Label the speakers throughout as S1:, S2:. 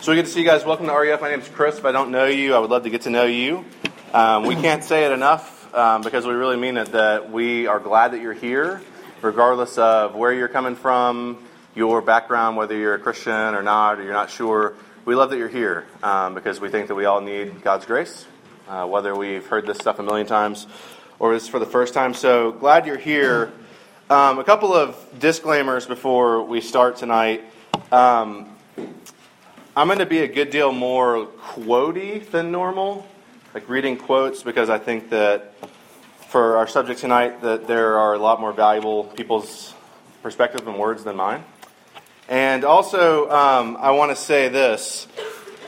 S1: So get to see you guys. Welcome to RUF. My name is Chris. If I don't know you, I would love to get to know you. Um, we can't say it enough um, because we really mean it that we are glad that you're here, regardless of where you're coming from, your background, whether you're a Christian or not, or you're not sure. We love that you're here um, because we think that we all need God's grace, uh, whether we've heard this stuff a million times or this for the first time. So glad you're here. Um, a couple of disclaimers before we start tonight. Um, I'm going to be a good deal more quotey than normal, like reading quotes, because I think that for our subject tonight, that there are a lot more valuable people's perspective and words than mine. And also, um, I want to say this,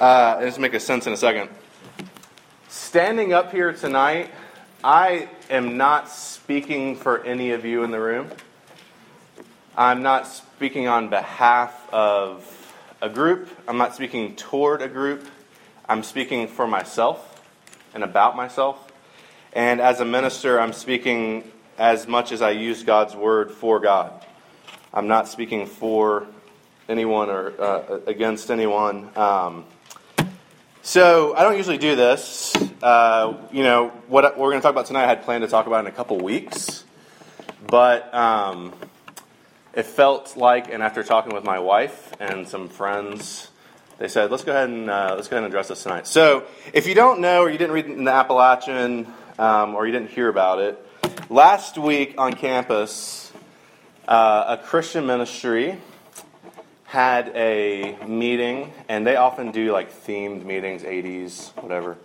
S1: uh, this make a sense in a second. Standing up here tonight, I am not speaking for any of you in the room. I'm not speaking on behalf of a group. I'm not speaking toward a group. I'm speaking for myself and about myself. And as a minister, I'm speaking as much as I use God's word for God. I'm not speaking for anyone or uh, against anyone. Um, so I don't usually do this. Uh, you know, what we're going to talk about tonight, I had planned to talk about in a couple weeks. But um, it felt like, and after talking with my wife and some friends, they said, "Let's go ahead and uh, let's go ahead and address this tonight." So, if you don't know, or you didn't read in the Appalachian, um, or you didn't hear about it, last week on campus, uh, a Christian ministry had a meeting, and they often do like themed meetings, 80s, whatever.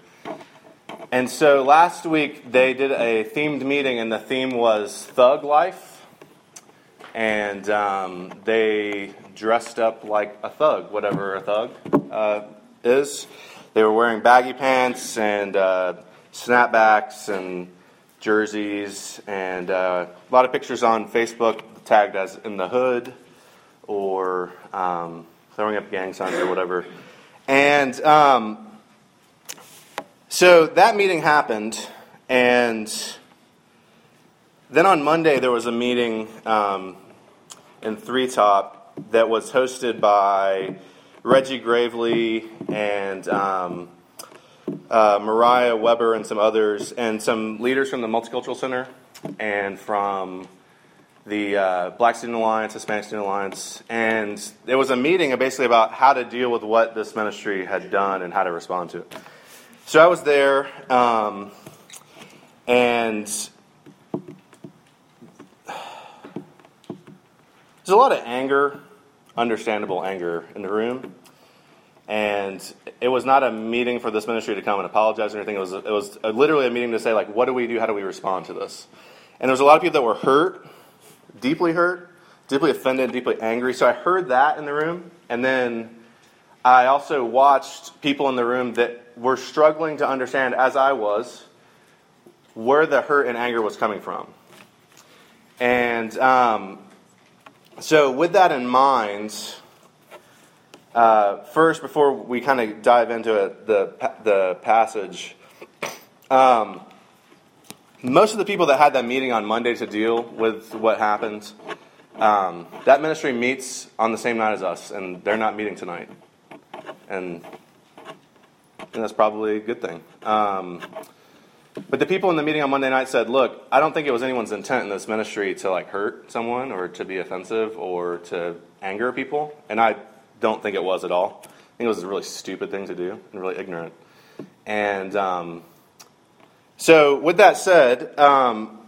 S1: And so last week they did a themed meeting, and the theme was thug life and um, they dressed up like a thug, whatever a thug uh, is. They were wearing baggy pants and uh, snapbacks and jerseys, and uh, a lot of pictures on Facebook tagged as in the hood or um, throwing up gang signs or whatever. And um, so that meeting happened, and then on Monday there was a meeting um, in Three Top that was hosted by Reggie Gravely and um, uh, Mariah Weber and some others, and some leaders from the Multicultural Center and from the uh, Black Student Alliance, Hispanic Student Alliance, and it was a meeting basically about how to deal with what this ministry had done and how to respond to it. So I was there, um, and There's a lot of anger, understandable anger in the room. And it was not a meeting for this ministry to come and apologize or anything. It was, it was literally a meeting to say, like, what do we do? How do we respond to this? And there was a lot of people that were hurt, deeply hurt, deeply offended, deeply angry. So I heard that in the room. And then I also watched people in the room that were struggling to understand, as I was, where the hurt and anger was coming from. And um, so, with that in mind, uh, first, before we kind of dive into it, the, the passage, um, most of the people that had that meeting on Monday to deal with what happened, um, that ministry meets on the same night as us, and they're not meeting tonight. And, and that's probably a good thing. Um, but the people in the meeting on Monday night said, "Look, I don't think it was anyone's intent in this ministry to like hurt someone or to be offensive or to anger people, and I don't think it was at all. I think it was a really stupid thing to do and really ignorant." And um, so, with that said, um,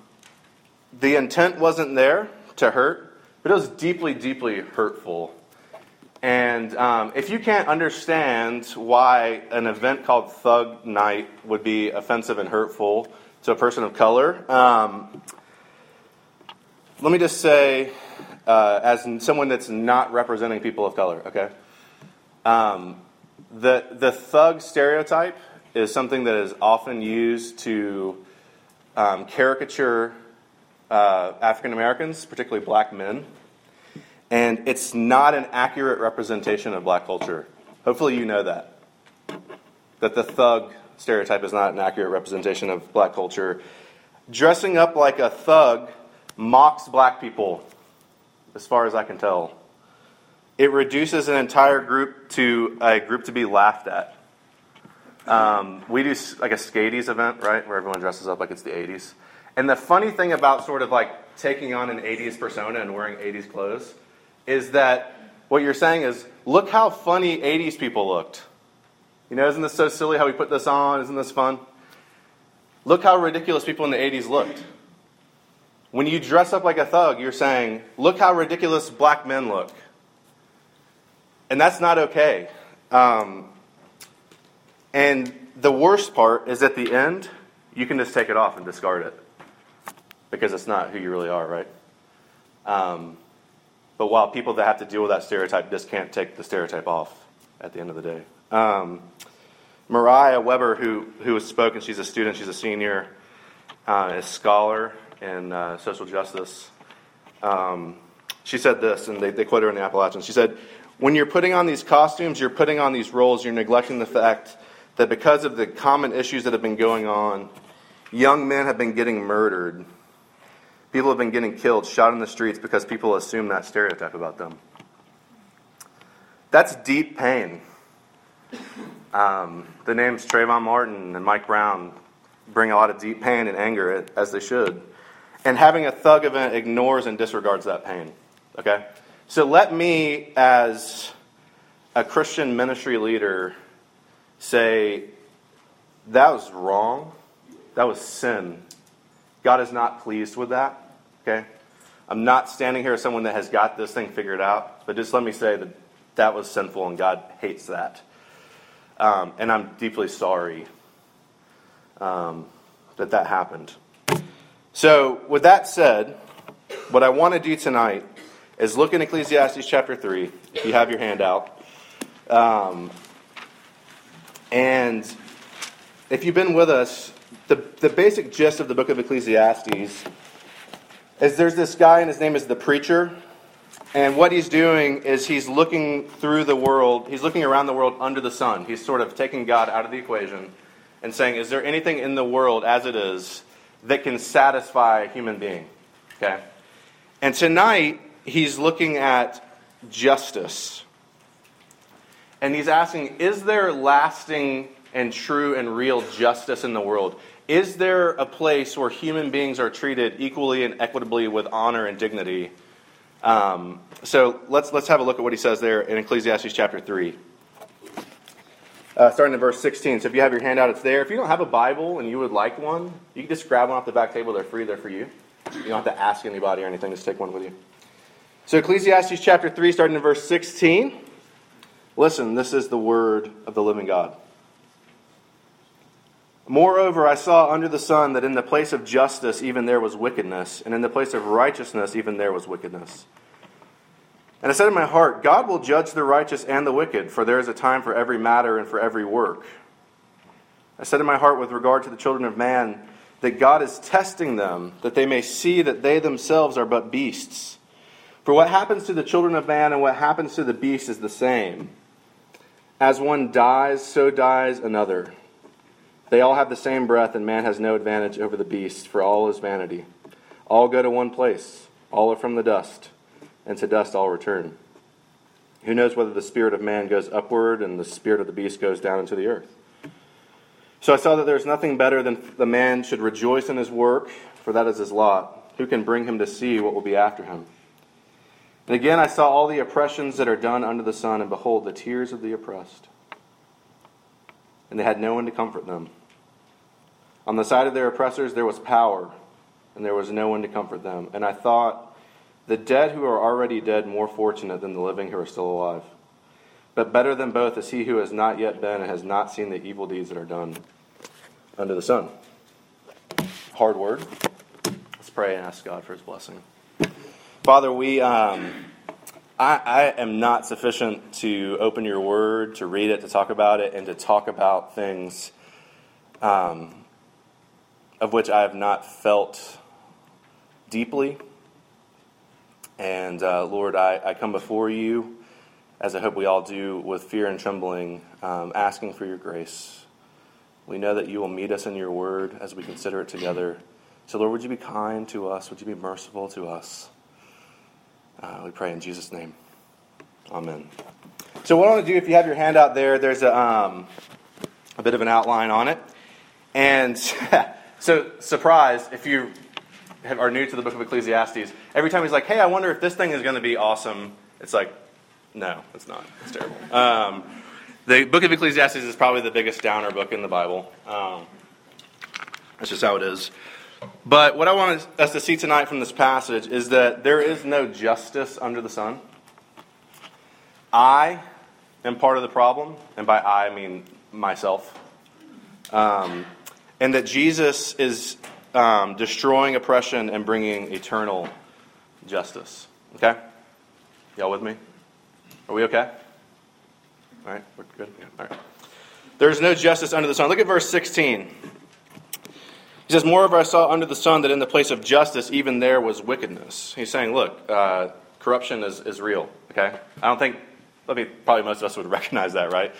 S1: the intent wasn't there to hurt, but it was deeply, deeply hurtful and um, if you can't understand why an event called Thug Night would be offensive and hurtful to a person of color, um, let me just say, uh, as someone that's not representing people of color, okay? Um, the, the thug stereotype is something that is often used to um, caricature uh, African Americans, particularly black men. And it's not an accurate representation of black culture. Hopefully, you know that. That the thug stereotype is not an accurate representation of black culture. Dressing up like a thug mocks black people, as far as I can tell. it reduces an entire group to a group to be laughed at. Um, we do like a Skadies event, right, where everyone dresses up like it's the 80s. And the funny thing about sort of like taking on an 80s persona and wearing 80s clothes is that what you're saying is, look how funny 80s people looked. You know, isn't this so silly how we put this on? Isn't this fun? Look how ridiculous people in the 80s looked. When you dress up like a thug, you're saying, look how ridiculous black men look. And that's not okay. Um, and the worst part is at the end, you can just take it off and discard it because it's not who you really are, right? Um, but while people that have to deal with that stereotype just can't take the stereotype off at the end of the day. Um, Mariah Weber, who, who has spoken, she's a student, she's a senior, uh, a scholar in uh, social justice. Um, she said this, and they, they quote her in the Appalachian. She said, When you're putting on these costumes, you're putting on these roles, you're neglecting the fact that because of the common issues that have been going on, young men have been getting murdered People have been getting killed, shot in the streets because people assume that stereotype about them. That's deep pain. Um, the names Trayvon Martin and Mike Brown bring a lot of deep pain and anger, as they should. And having a thug event ignores and disregards that pain. Okay? So let me, as a Christian ministry leader, say that was wrong. That was sin. God is not pleased with that. Okay? I'm not standing here as someone that has got this thing figured out, but just let me say that that was sinful and God hates that. Um, and I'm deeply sorry um, that that happened. So, with that said, what I want to do tonight is look in Ecclesiastes chapter 3, if you have your handout. Um, and if you've been with us, the, the basic gist of the book of Ecclesiastes is there's this guy, and his name is the preacher. And what he's doing is he's looking through the world, he's looking around the world under the sun. He's sort of taking God out of the equation and saying, Is there anything in the world as it is that can satisfy a human being? Okay? And tonight, he's looking at justice. And he's asking, Is there lasting and true and real justice in the world? Is there a place where human beings are treated equally and equitably with honor and dignity? Um, so let's, let's have a look at what he says there in Ecclesiastes chapter 3. Uh, starting in verse 16. So if you have your handout, it's there. If you don't have a Bible and you would like one, you can just grab one off the back table. They're free, they're for you. You don't have to ask anybody or anything, just take one with you. So Ecclesiastes chapter 3, starting in verse 16. Listen, this is the word of the living God. Moreover, I saw under the sun that in the place of justice even there was wickedness, and in the place of righteousness even there was wickedness. And I said in my heart, God will judge the righteous and the wicked, for there is a time for every matter and for every work. I said in my heart with regard to the children of man, that God is testing them, that they may see that they themselves are but beasts. For what happens to the children of man and what happens to the beast is the same. As one dies, so dies another. They all have the same breath, and man has no advantage over the beast, for all is vanity. All go to one place, all are from the dust, and to dust all return. Who knows whether the spirit of man goes upward and the spirit of the beast goes down into the earth? So I saw that there is nothing better than the man should rejoice in his work, for that is his lot. Who can bring him to see what will be after him? And again I saw all the oppressions that are done under the sun, and behold, the tears of the oppressed. And they had no one to comfort them. On the side of their oppressors there was power, and there was no one to comfort them. And I thought, the dead who are already dead more fortunate than the living who are still alive. But better than both is he who has not yet been and has not seen the evil deeds that are done under the sun. Hard word. Let's pray and ask God for his blessing. Father, we. Um, I, I, am not sufficient to open your word, to read it, to talk about it, and to talk about things um, of which I have not felt deeply. And uh, Lord, I, I, come before you, as I hope we all do, with fear and trembling, um, asking for your grace. We know that you will meet us in your word as we consider it together. So, Lord, would you be kind to us? Would you be merciful to us? Uh, we pray in Jesus' name. Amen. So, what I want to do, if you have your hand out there, there's a, um, a bit of an outline on it. And so, surprise, if you are new to the book of Ecclesiastes, every time he's like, hey, I wonder if this thing is going to be awesome, it's like, no, it's not. It's terrible. Um, the book of Ecclesiastes is probably the biggest downer book in the Bible. Um, that's just how it is. But what I want us to see tonight from this passage is that there is no justice under the sun. I am part of the problem, and by I, I mean myself. Um, and that Jesus is um, destroying oppression and bringing eternal justice. Okay? Y'all with me? Are we okay? All right, we're good? Yeah, all right. There's no justice under the sun. Look at verse 16. He says, Moreover, I saw under the sun that in the place of justice, even there was wickedness. He's saying, look, uh, corruption is, is real, okay? I don't think I mean, probably most of us would recognize that, right?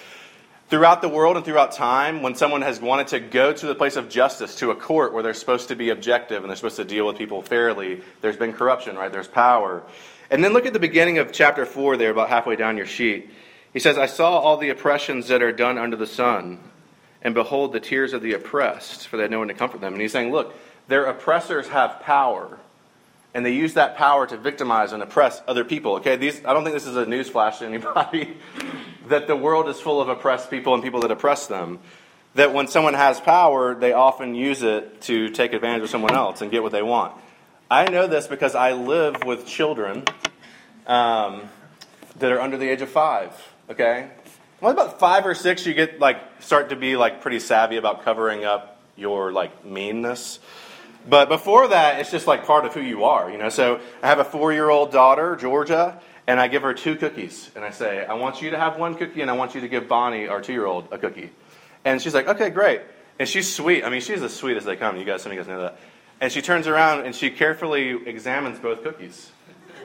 S1: Throughout the world and throughout time, when someone has wanted to go to the place of justice, to a court where they're supposed to be objective and they're supposed to deal with people fairly, there's been corruption, right? There's power. And then look at the beginning of chapter 4 there, about halfway down your sheet. He says, I saw all the oppressions that are done under the sun, and behold the tears of the oppressed, for they had no one to comfort them. And he's saying, look, their oppressors have power and they use that power to victimize and oppress other people. Okay, these I don't think this is a newsflash to anybody that the world is full of oppressed people and people that oppress them. That when someone has power, they often use it to take advantage of someone else and get what they want. I know this because I live with children um, that are under the age of five. Okay, well, about five or six, you get like start to be like pretty savvy about covering up your like meanness. But before that, it's just like part of who you are, you know. So I have a four-year-old daughter, Georgia, and I give her two cookies, and I say, I want you to have one cookie, and I want you to give Bonnie, our two-year-old, a cookie. And she's like, okay, great. And she's sweet. I mean, she's as sweet as they come. You guys, some of you guys know that. And she turns around and she carefully examines both cookies.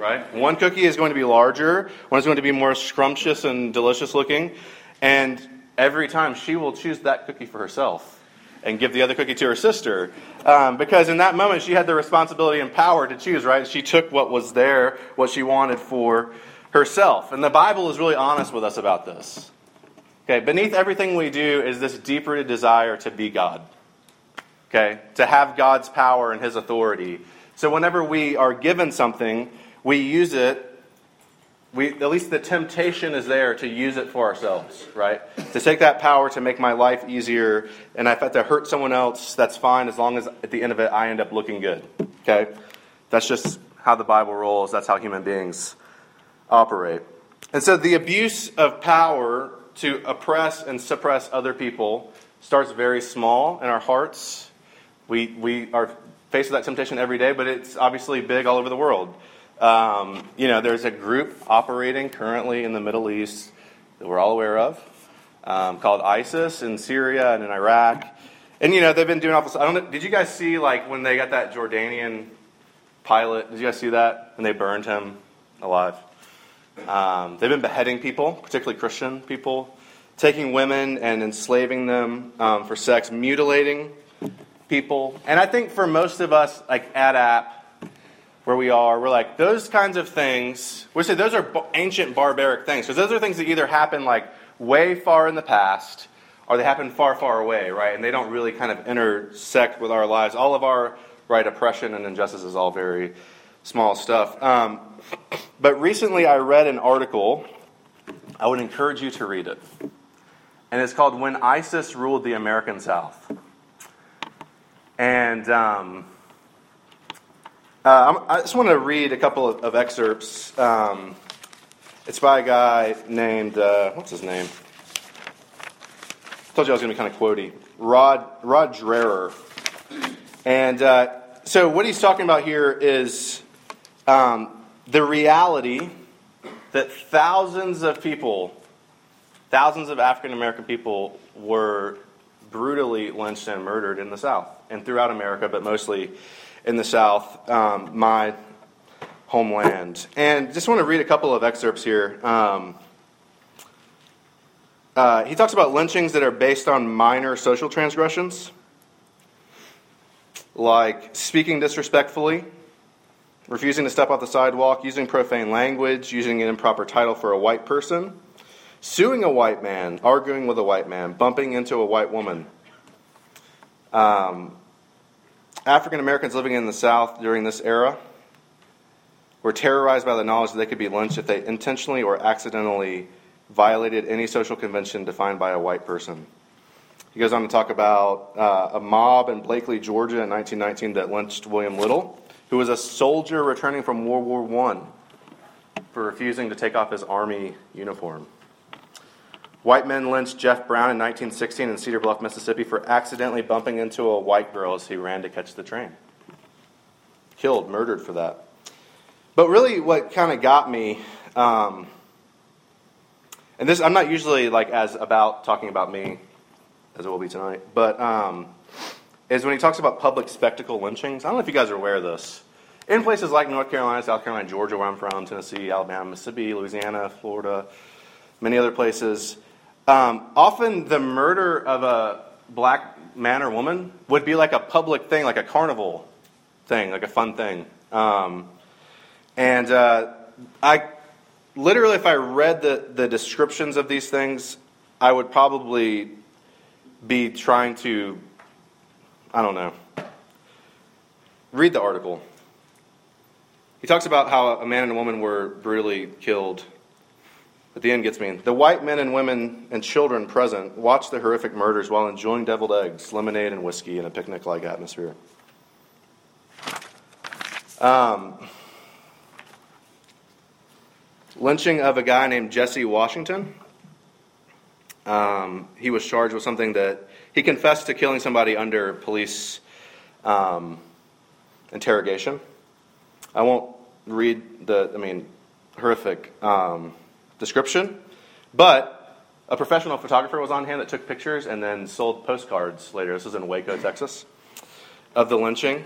S1: Right? One cookie is going to be larger. One is going to be more scrumptious and delicious looking. And every time she will choose that cookie for herself and give the other cookie to her sister. Um, because in that moment, she had the responsibility and power to choose, right? She took what was there, what she wanted for herself. And the Bible is really honest with us about this. Okay, beneath everything we do is this deep rooted desire to be God. Okay, to have God's power and His authority. So whenever we are given something, we use it we, at least the temptation is there to use it for ourselves, right? To take that power to make my life easier, and if I have to hurt someone else, that's fine as long as at the end of it I end up looking good, okay? That's just how the Bible rolls, that's how human beings operate. And so the abuse of power to oppress and suppress other people starts very small in our hearts. We, we are faced with that temptation every day, but it's obviously big all over the world. Um, you know, there's a group operating currently in the Middle East that we're all aware of um, called ISIS in Syria and in Iraq. And, you know, they've been doing awful I don't know, did you guys see, like, when they got that Jordanian pilot? Did you guys see that? When they burned him alive? Um, they've been beheading people, particularly Christian people, taking women and enslaving them um, for sex, mutilating people. And I think for most of us, like, at app, where we are, we're like, those kinds of things, we say those are ancient barbaric things. Because those are things that either happen like way far in the past or they happen far, far away, right? And they don't really kind of intersect with our lives. All of our, right, oppression and injustice is all very small stuff. Um, but recently I read an article. I would encourage you to read it. And it's called When ISIS Ruled the American South. And um, uh, I just want to read a couple of, of excerpts. Um, it's by a guy named, uh, what's his name? I told you I was going to be kind of quotey. Rod, Rod Dreher. And uh, so what he's talking about here is um, the reality that thousands of people, thousands of African American people were brutally lynched and murdered in the South and throughout America, but mostly in the South, um, my homeland. And just want to read a couple of excerpts here. Um, uh, he talks about lynchings that are based on minor social transgressions, like speaking disrespectfully, refusing to step off the sidewalk, using profane language, using an improper title for a white person, suing a white man, arguing with a white man, bumping into a white woman. Um, African Americans living in the South during this era were terrorized by the knowledge that they could be lynched if they intentionally or accidentally violated any social convention defined by a white person. He goes on to talk about uh, a mob in Blakely, Georgia in 1919 that lynched William Little, who was a soldier returning from World War I for refusing to take off his army uniform. White men lynched Jeff Brown in 1916 in Cedar Bluff, Mississippi for accidentally bumping into a white girl as he ran to catch the train. Killed, murdered for that. But really, what kind of got me, um, and this, I'm not usually like as about talking about me as it will be tonight, but um, is when he talks about public spectacle lynchings. I don't know if you guys are aware of this. In places like North Carolina, South Carolina, Georgia, where I'm from, Tennessee, Alabama, Mississippi, Louisiana, Florida, many other places, um, often the murder of a black man or woman would be like a public thing, like a carnival thing, like a fun thing. Um, and uh, I literally, if I read the, the descriptions of these things, I would probably be trying to, I don't know, read the article. He talks about how a man and a woman were brutally killed but the end gets me. The white men and women and children present watched the horrific murders while enjoying deviled eggs, lemonade, and whiskey in a picnic like atmosphere. Um, lynching of a guy named Jesse Washington. Um, he was charged with something that he confessed to killing somebody under police um, interrogation. I won't read the, I mean, horrific. Um, description. But a professional photographer was on hand that took pictures and then sold postcards later. This was in Waco, Texas, of the lynching.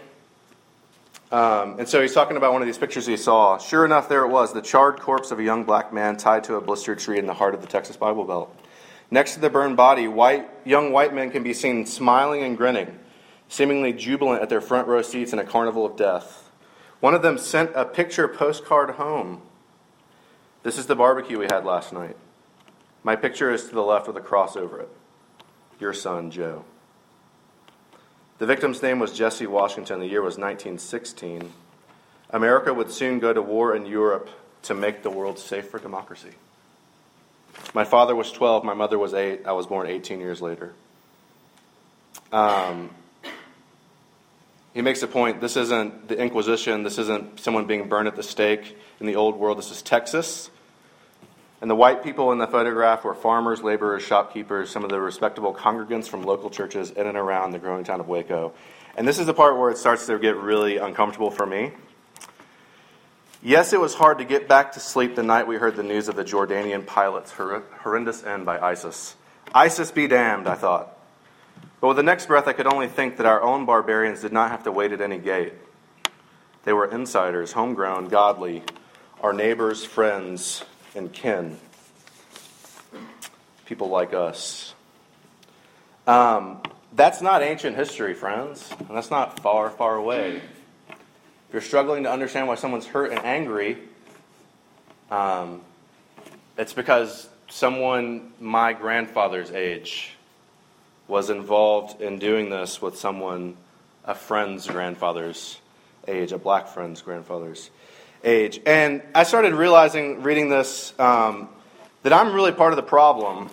S1: Um, and so he's talking about one of these pictures he saw. Sure enough, there it was the charred corpse of a young black man tied to a blistered tree in the heart of the Texas Bible Belt. Next to the burned body, white, young white men can be seen smiling and grinning, seemingly jubilant at their front row seats in a carnival of death. One of them sent a picture postcard home this is the barbecue we had last night. My picture is to the left with a cross over it. Your son, Joe. The victim's name was Jesse Washington. The year was 1916. America would soon go to war in Europe to make the world safe for democracy. My father was 12, my mother was 8. I was born 18 years later. Um, he makes a point this isn't the Inquisition, this isn't someone being burned at the stake in the old world, this is Texas. And the white people in the photograph were farmers, laborers, shopkeepers, some of the respectable congregants from local churches in and around the growing town of Waco. And this is the part where it starts to get really uncomfortable for me. Yes, it was hard to get back to sleep the night we heard the news of the Jordanian pilot's horrendous end by ISIS. ISIS be damned, I thought. But with the next breath, I could only think that our own barbarians did not have to wait at any gate. They were insiders, homegrown, godly, our neighbors, friends, and kin. People like us. Um, that's not ancient history, friends. And that's not far, far away. If you're struggling to understand why someone's hurt and angry, um, it's because someone my grandfather's age was involved in doing this with someone a friend's grandfather's age, a black friend's grandfather's age. And I started realizing, reading this, um, that I'm really part of the problem.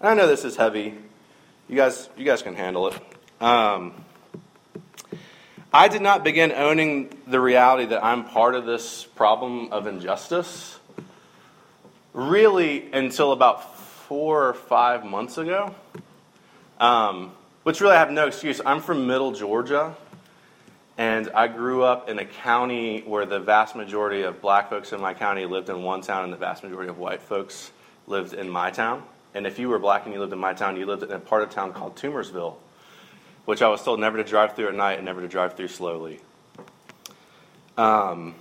S1: And I know this is heavy. You guys, you guys can handle it. Um, I did not begin owning the reality that I'm part of this problem of injustice really until about four or five months ago. Um, which really I have no excuse. I'm from Middle Georgia, and I grew up in a county where the vast majority of black folks in my county lived in one town, and the vast majority of white folks lived in my town. And if you were black and you lived in my town, you lived in a part of town called Toomersville, which I was told never to drive through at night and never to drive through slowly. Um,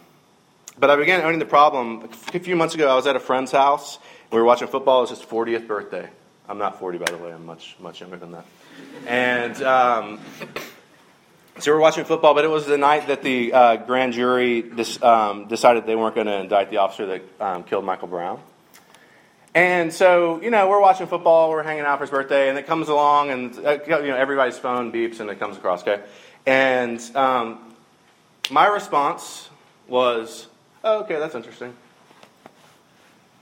S1: but I began owning the problem. A few months ago, I was at a friend's house. We were watching football. It was his 40th birthday. I'm not 40, by the way. I'm much, much younger than that. And um, So we're watching football, but it was the night that the uh, grand jury dis, um, decided they weren't going to indict the officer that um, killed Michael Brown. And so, you know, we're watching football, we're hanging out for his birthday, and it comes along, and uh, you know, everybody's phone beeps, and it comes across, okay? And um, my response was, oh, okay, that's interesting.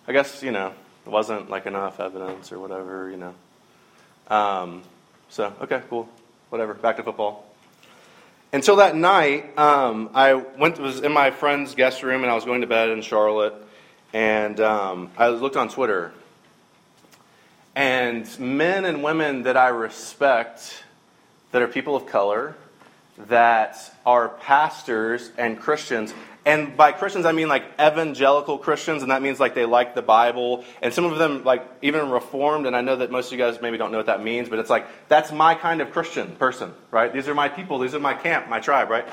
S1: I guess, you know, it wasn't like enough evidence or whatever, you know. Um, so, okay, cool, whatever, back to football. Until that night, um, I went was in my friend's guest room and I was going to bed in Charlotte, and um, I looked on Twitter, and men and women that I respect, that are people of color, that are pastors and Christians, and by Christians, I mean like evangelical Christians, and that means like they like the Bible. And some of them, like even Reformed, and I know that most of you guys maybe don't know what that means, but it's like that's my kind of Christian person, right? These are my people, these are my camp, my tribe, right?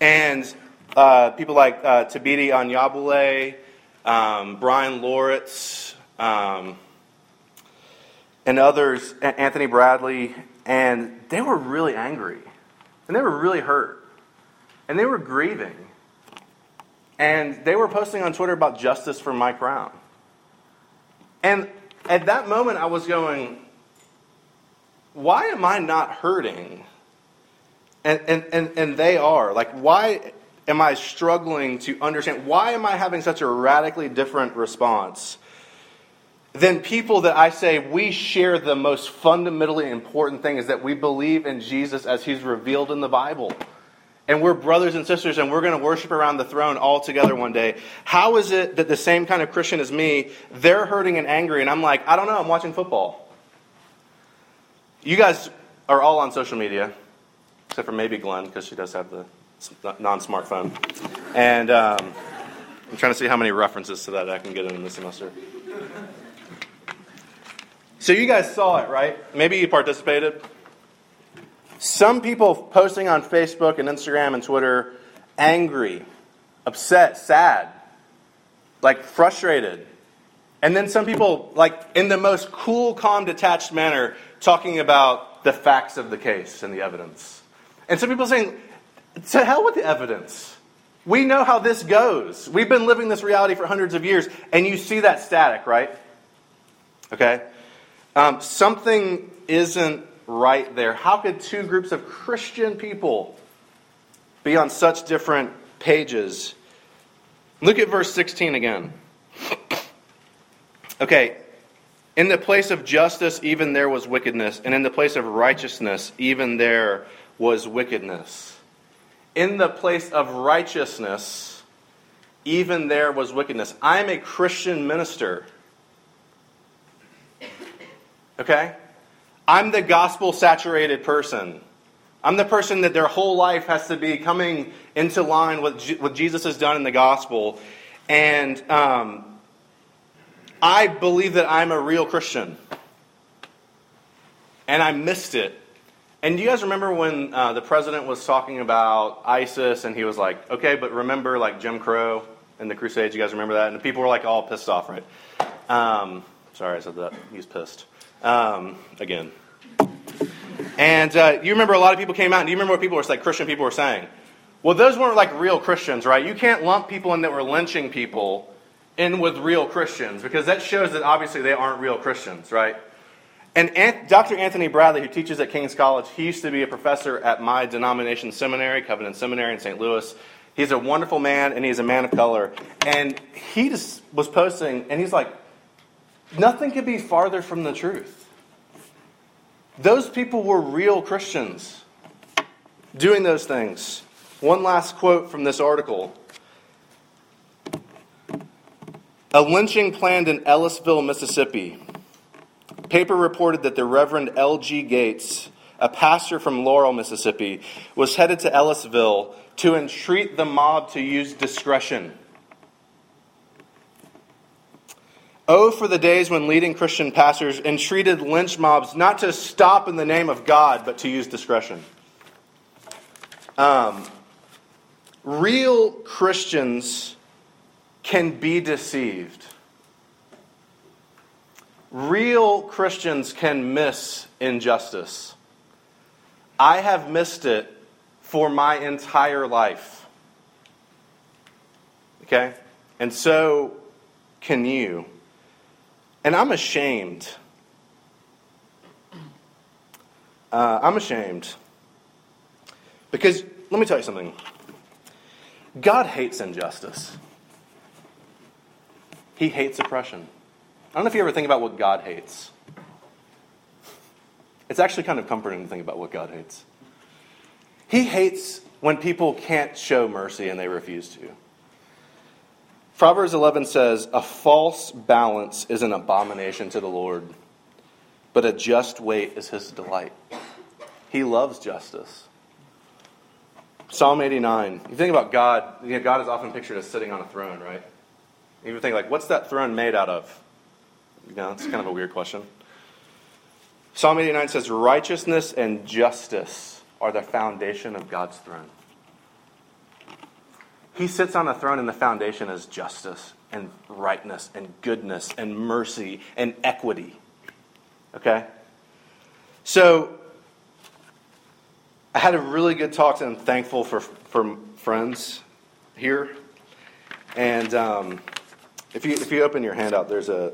S1: And uh, people like uh, Thabiti Anyabwile, um, Bryan Loritts, um, and others, Anthony Bradley, and they were really angry. And they were really hurt. And they were grieving. And they were posting on Twitter about justice for Mike Brown. And at that moment, I was going, why am I not hurting? And, and, and, and they are. Like, why am I struggling to understand? Why am I having such a radically different response than people that I say we share the most fundamentally important thing is that we believe in Jesus as he's revealed in the Bible? And we're brothers and sisters and we're going to worship around the throne all together one day. How is it that the same kind of Christian as me, they're hurting and angry, and I'm like, I don't know, I'm watching football? You guys are all on social media, except for maybe Glenn, because she does have the non smartphone. And um, I'm trying to see how many references to that I can get in this semester. So you guys saw it, right? Maybe you participated. Some people posting on Facebook and Instagram and Twitter angry, upset, sad, like frustrated. And then some people, like in the most cool, calm, detached manner, talking about the facts of the case and the evidence. And some people saying, to hell with the evidence. We know how this goes. We've been living this reality for hundreds of years, and you see that static, right? Okay? Um, something isn't right there. How could two groups of Christian people be on such different pages? Look at verse 16 again. Okay, in the place of justice, even there was wickedness, and in the place of righteousness, even there was wickedness. In the place of righteousness, even there was wickedness. I'm a Christian minister. Okay? I'm the gospel saturated person. I'm the person that their whole life has to be coming into line with what Jesus has done in the gospel. And um, I believe that I'm a real Christian. And I missed it. And do you guys remember when uh, the president was talking about ISIS and he was like, okay, but remember like Jim Crow and the Crusades? You guys remember that? And the people were like all pissed off, right? Um, sorry, I said that. He's pissed. Um, again. And uh, you remember a lot of people came out, and you remember what people were like Christian people were saying? Well, those weren't like real Christians, right? You can't lump people in that were lynching people in with real Christians because that shows that obviously they aren't real Christians, right? And Dr. Anthony Bradley, who teaches at King's College, he used to be a professor at my denomination seminary, Covenant Seminary in St. Louis. He's a wonderful man, and he's a man of color. And he just was posting, and he's like, nothing could be farther from the truth. Those people were real Christians doing those things. One last quote from this article. A lynching planned in Ellisville, Mississippi. Paper reported that the Reverend L.G. Gates, a pastor from Laurel, Mississippi, was headed to Ellisville to entreat the mob to use discretion. Oh, for the days when leading Christian pastors entreated lynch mobs not to stop in the name of God, but to use discretion. Um, real Christians can be deceived. Real Christians can miss injustice. I have missed it for my entire life. Okay? And so can you. And I'm ashamed. Uh, I'm ashamed. Because, let me tell you something God hates injustice, He hates oppression. I don't know if you ever think about what God hates. It's actually kind of comforting to think about what God hates. He hates when people can't show mercy and they refuse to. Proverbs 11 says, A false balance is an abomination to the Lord, but a just weight is his delight. He loves justice. Psalm 89. You think about God, you know, God is often pictured as sitting on a throne, right? You would think, like, what's that throne made out of? You know, it's kind of a weird question. Psalm 89 says, Righteousness and justice are the foundation of God's throne. He sits on a throne, and the foundation is justice and rightness and goodness and mercy and equity. Okay? So, I had a really good talk, and I'm thankful for, for friends here. And um, if, you, if you open your handout, there's a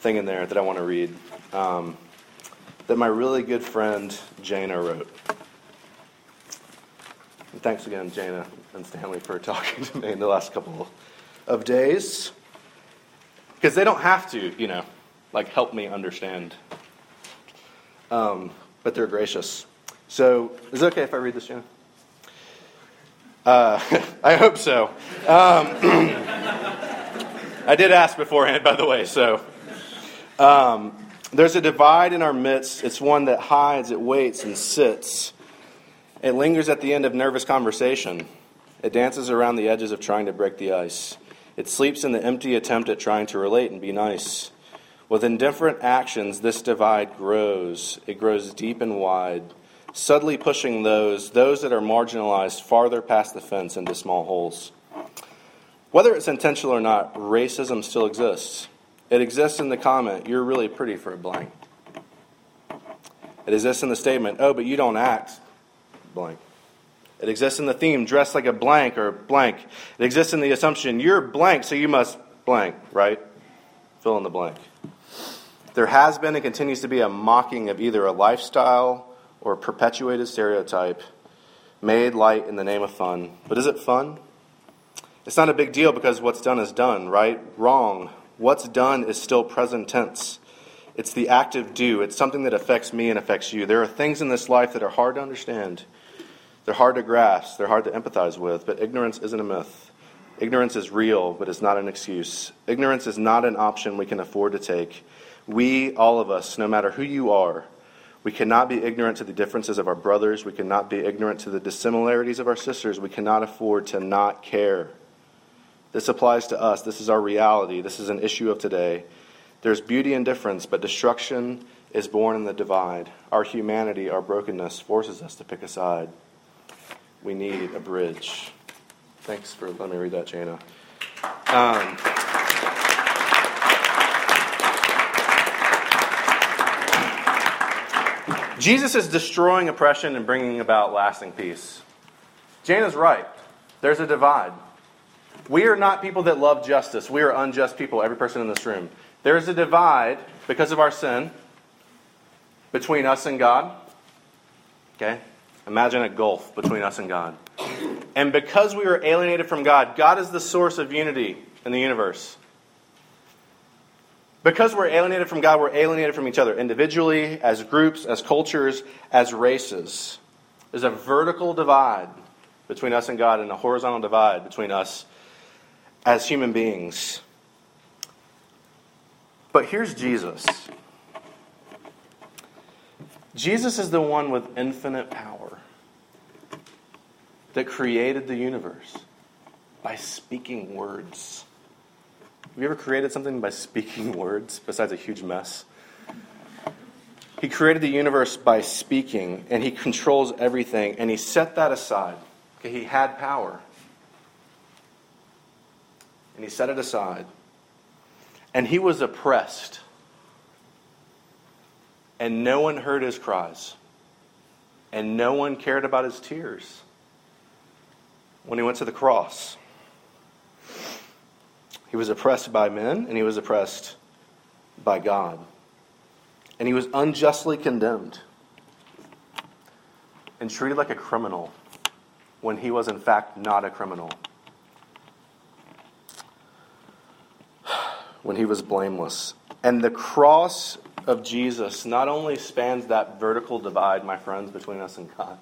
S1: thing in there that I want to read um, that my really good friend Jana wrote. And thanks again, Jana and Stanley, for talking to me in the last couple of days. Because they don't have to, you know, like help me understand. Um, but they're gracious. So, is it okay if I read this, Jana? Uh, I hope so. Um, I did ask beforehand, by the way, so. Um, there's a divide in our midst. It's one that hides, it waits, and sits. It lingers at the end of nervous conversation. It dances around the edges of trying to break the ice. It sleeps in the empty attempt at trying to relate and be nice. With indifferent actions, this divide grows. It grows deep and wide, subtly pushing those, those that are marginalized farther past the fence into small holes. Whether it's intentional or not, racism still exists. It exists in the comment, you're really pretty for a blank. It exists in the statement, oh, but you don't act blank. It exists in the theme, dress like a blank or blank. It exists in the assumption, you're blank, so you must blank, right? Fill in the blank. There has been and continues to be a mocking of either a lifestyle or perpetuated stereotype made light in the name of fun. But is it fun? It's not a big deal because what's done is done, right? Wrong. What's done is still present tense. It's the active do. It's something that affects me and affects you. There are things in this life that are hard to understand. They're hard to grasp. They're hard to empathize with. But ignorance isn't a myth. Ignorance is real, but it's not an excuse. Ignorance is not an option we can afford to take. We, all of us, no matter who you are, we cannot be ignorant to the differences of our brothers. We cannot be ignorant to the dissimilarities of our sisters. We cannot afford to not care. This applies to us. This is our reality. This is an issue of today. There's beauty in difference, but destruction is born in the divide. Our humanity, our brokenness, forces us to pick a side. We need a bridge. Thanks for letting me read that, Jana. Um, Jesus is destroying oppression and bringing about lasting peace. Jana's right. There's a divide. We are not people that love justice. We are unjust people, every person in this room. There is a divide because of our sin between us and God. Okay? Imagine a gulf between us and God. And because we are alienated from God, God is the source of unity in the universe. Because we're alienated from God, we're alienated from each other individually, as groups, as cultures, as races. There's a vertical divide between us and God and a horizontal divide between us as human beings. But here's Jesus. Jesus is the one with infinite power that created the universe by speaking words. Have you ever created something by speaking words besides a huge mess? He created the universe by speaking, and he controls everything, and he set that aside. Okay, he had power and he set it aside. And he was oppressed. And no one heard his cries. and no one cared about his tears when he went to the cross. He was oppressed by men and he was oppressed by God. And he was unjustly condemned and treated like a criminal when he was, in fact, not a criminal. When he was blameless. And the cross of Jesus not only spans that vertical divide, my friends, between us and God,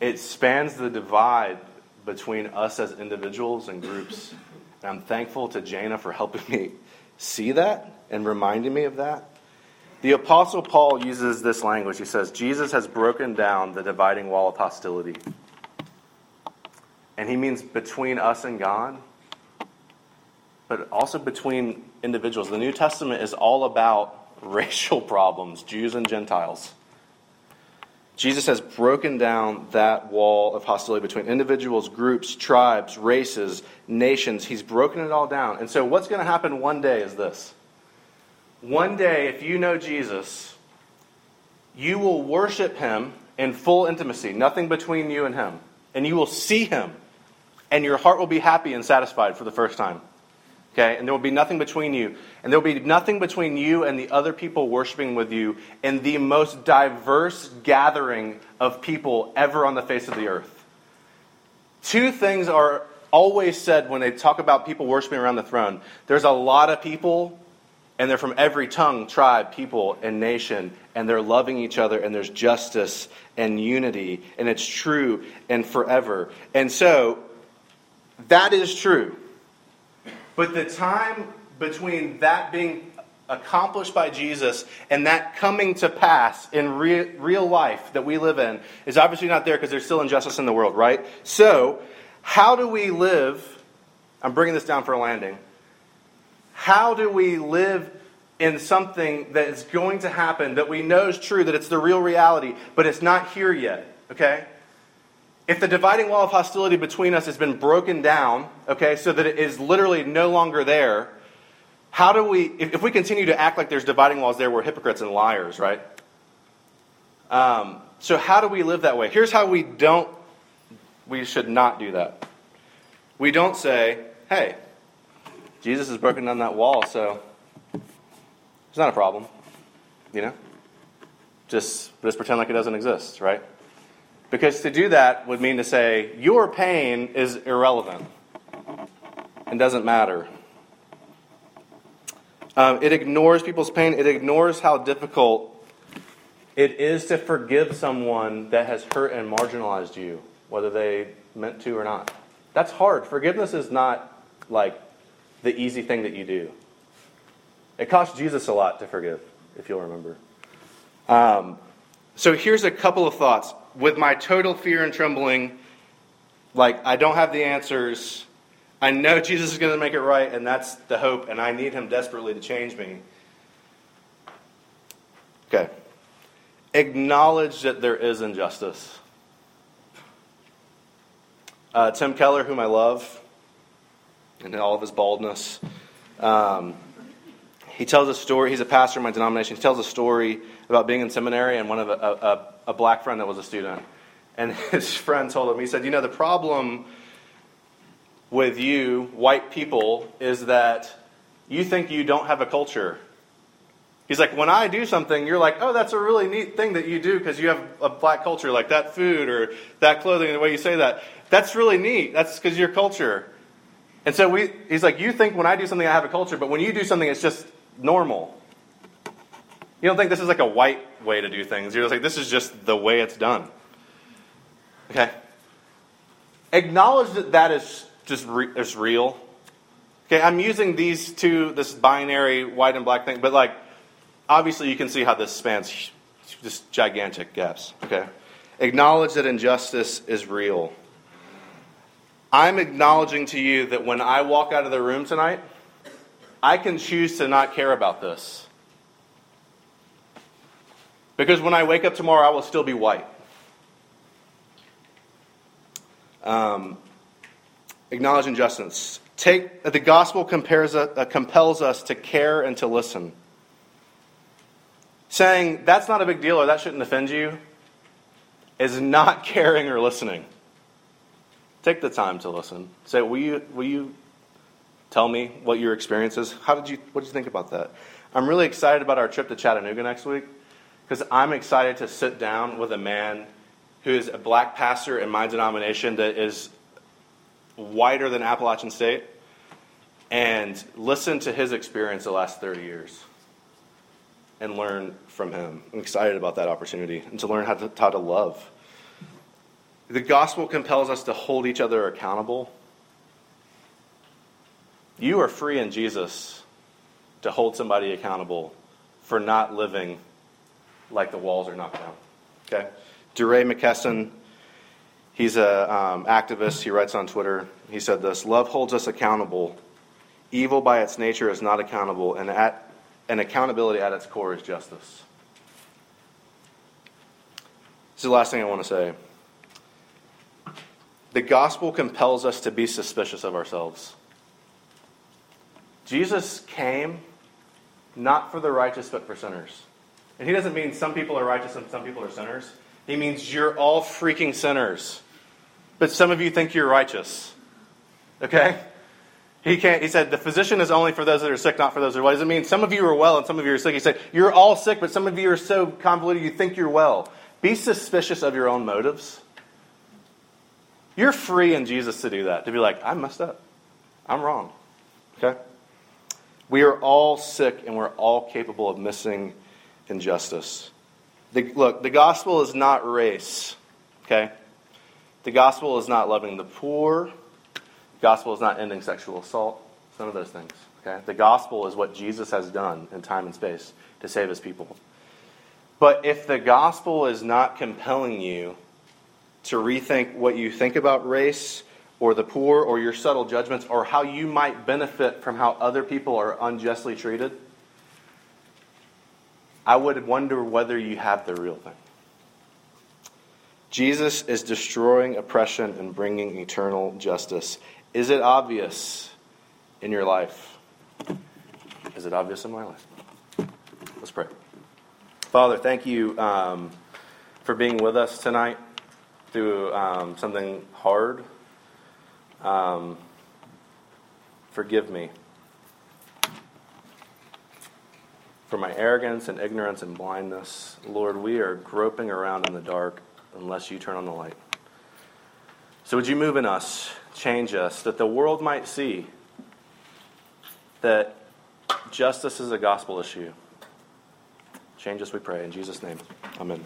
S1: it spans the divide between us as individuals and groups. And I'm thankful to Jana for helping me see that and reminding me of that. The Apostle Paul uses this language. He says, Jesus has broken down the dividing wall of hostility. And he means between us and God, but also between individuals. The New Testament is all about racial problems, Jews and Gentiles. Jesus has broken down that wall of hostility between individuals, groups, tribes, races, nations. He's broken it all down. And so, what's going to happen one day is this. One day, if you know Jesus, you will worship him in full intimacy, nothing between you and him. And you will see him, and your heart will be happy and satisfied for the first time. Okay? And there will be nothing between you. And there will be nothing between you and the other people worshiping with you in the most diverse gathering of people ever on the face of the earth. Two things are always said when they talk about people worshiping around the throne there's a lot of people, and they're from every tongue, tribe, people, and nation, and they're loving each other, and there's justice and unity, and it's true and forever. And so, that is true. But the time between that being accomplished by Jesus and that coming to pass in re- real life that we live in is obviously not there because there's still injustice in the world, right? So, how do we live? I'm bringing this down for a landing. How do we live in something that is going to happen that we know is true, that it's the real reality, but it's not here yet? Okay? If the dividing wall of hostility between us has been broken down, okay, so that it is literally no longer there, how do we, if, if we continue to act like there's dividing walls there, we're hypocrites and liars, right? Um, so, how do we live that way? Here's how we don't, we should not do that. We don't say, hey, Jesus has broken down that wall, so it's not a problem. You know? Just, just pretend like it doesn't exist, right? Because to do that would mean to say, your pain is irrelevant and doesn't matter. Um, it ignores people's pain, it ignores how difficult it is to forgive someone that has hurt and marginalized you, whether they meant to or not. That's hard. Forgiveness is not like the easy thing that you do. It cost Jesus a lot to forgive, if you'll remember. Um, so here's a couple of thoughts with my total fear and trembling, like I don't have the answers. I know Jesus is going to make it right, and that's the hope, and I need him desperately to change me. Okay. Acknowledge that there is injustice. Uh, Tim Keller, whom I love, and all of his baldness, um, he tells a story. He's a pastor in my denomination. He tells a story about being in seminary and one of a, a, a black friend that was a student. And his friend told him, he said, You know, the problem with you, white people, is that you think you don't have a culture. He's like, when I do something, you're like, oh, that's a really neat thing that you do because you have a black culture, like that food or that clothing, the way you say that. That's really neat. That's because your culture. And so we, he's like, you think when I do something, I have a culture, but when you do something, it's just normal. You don't think this is like a white way to do things. You're just like, this is just the way it's done. Okay? Acknowledge that that is just re- is real. Okay, I'm using these two, this binary white and black thing, but like, obviously you can see how this spans just gigantic gaps. Okay? Acknowledge that injustice is real. I'm acknowledging to you that when I walk out of the room tonight, I can choose to not care about this. Because when I wake up tomorrow, I will still be white. Um, acknowledge injustice. Take, the gospel compares, uh, compels us to care and to listen. Saying, that's not a big deal or that shouldn't offend you, is not caring or listening. Take the time to listen. Say, will you, will you tell me what your experience is? How did you, what did you think about that? I'm really excited about our trip to Chattanooga next week because I'm excited to sit down with a man who is a black pastor in my denomination that is wider than Appalachian State and listen to his experience the last 30 years and learn from him. I'm excited about that opportunity and to learn how to, how to love. The gospel compels us to hold each other accountable. You are free in Jesus to hold somebody accountable for not living like the walls are knocked down. Okay? DeRay McKesson, he's an um, activist. He writes on Twitter. He said this Love holds us accountable. Evil by its nature is not accountable, and, at, and accountability at its core is justice. This is the last thing I want to say. The gospel compels us to be suspicious of ourselves. Jesus came not for the righteous, but for sinners. And he doesn't mean some people are righteous and some people are sinners. He means you're all freaking sinners. But some of you think you're righteous. Okay? He, can't, he said, the physician is only for those that are sick, not for those that are well. Does it mean some of you are well and some of you are sick? He said, you're all sick, but some of you are so convoluted you think you're well. Be suspicious of your own motives. You're free in Jesus to do that, to be like, I messed up. I'm wrong. Okay? We are all sick and we're all capable of missing injustice. The, look, the gospel is not race. Okay? The gospel is not loving the poor. The gospel is not ending sexual assault. Some of those things. Okay? The gospel is what Jesus has done in time and space to save his people. But if the gospel is not compelling you to rethink what you think about race or the poor or your subtle judgments or how you might benefit from how other people are unjustly treated, I would wonder whether you have the real thing. Jesus is destroying oppression and bringing eternal justice. Is it obvious in your life? Is it obvious in my life? Let's pray. Father, thank you um, for being with us tonight through um, something hard. Um, forgive me for my arrogance and ignorance and blindness. Lord, we are groping around in the dark unless you turn on the light. So, would you move in us, change us, that the world might see that justice is a gospel issue? Change us, we pray. In Jesus' name, amen.